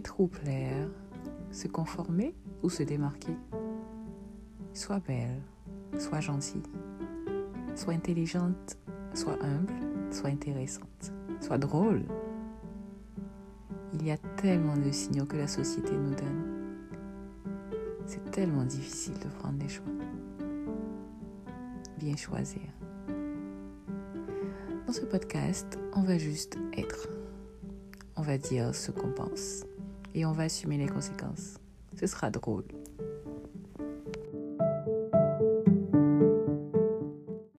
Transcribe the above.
Être ou plaire, se conformer ou se démarquer. Sois belle, sois gentille, sois intelligente, sois humble, sois intéressante, sois drôle. Il y a tellement de signaux que la société nous donne. C'est tellement difficile de prendre des choix. Bien choisir. Dans ce podcast, on va juste être. On va dire ce qu'on pense et on va assumer les conséquences. Ce sera drôle.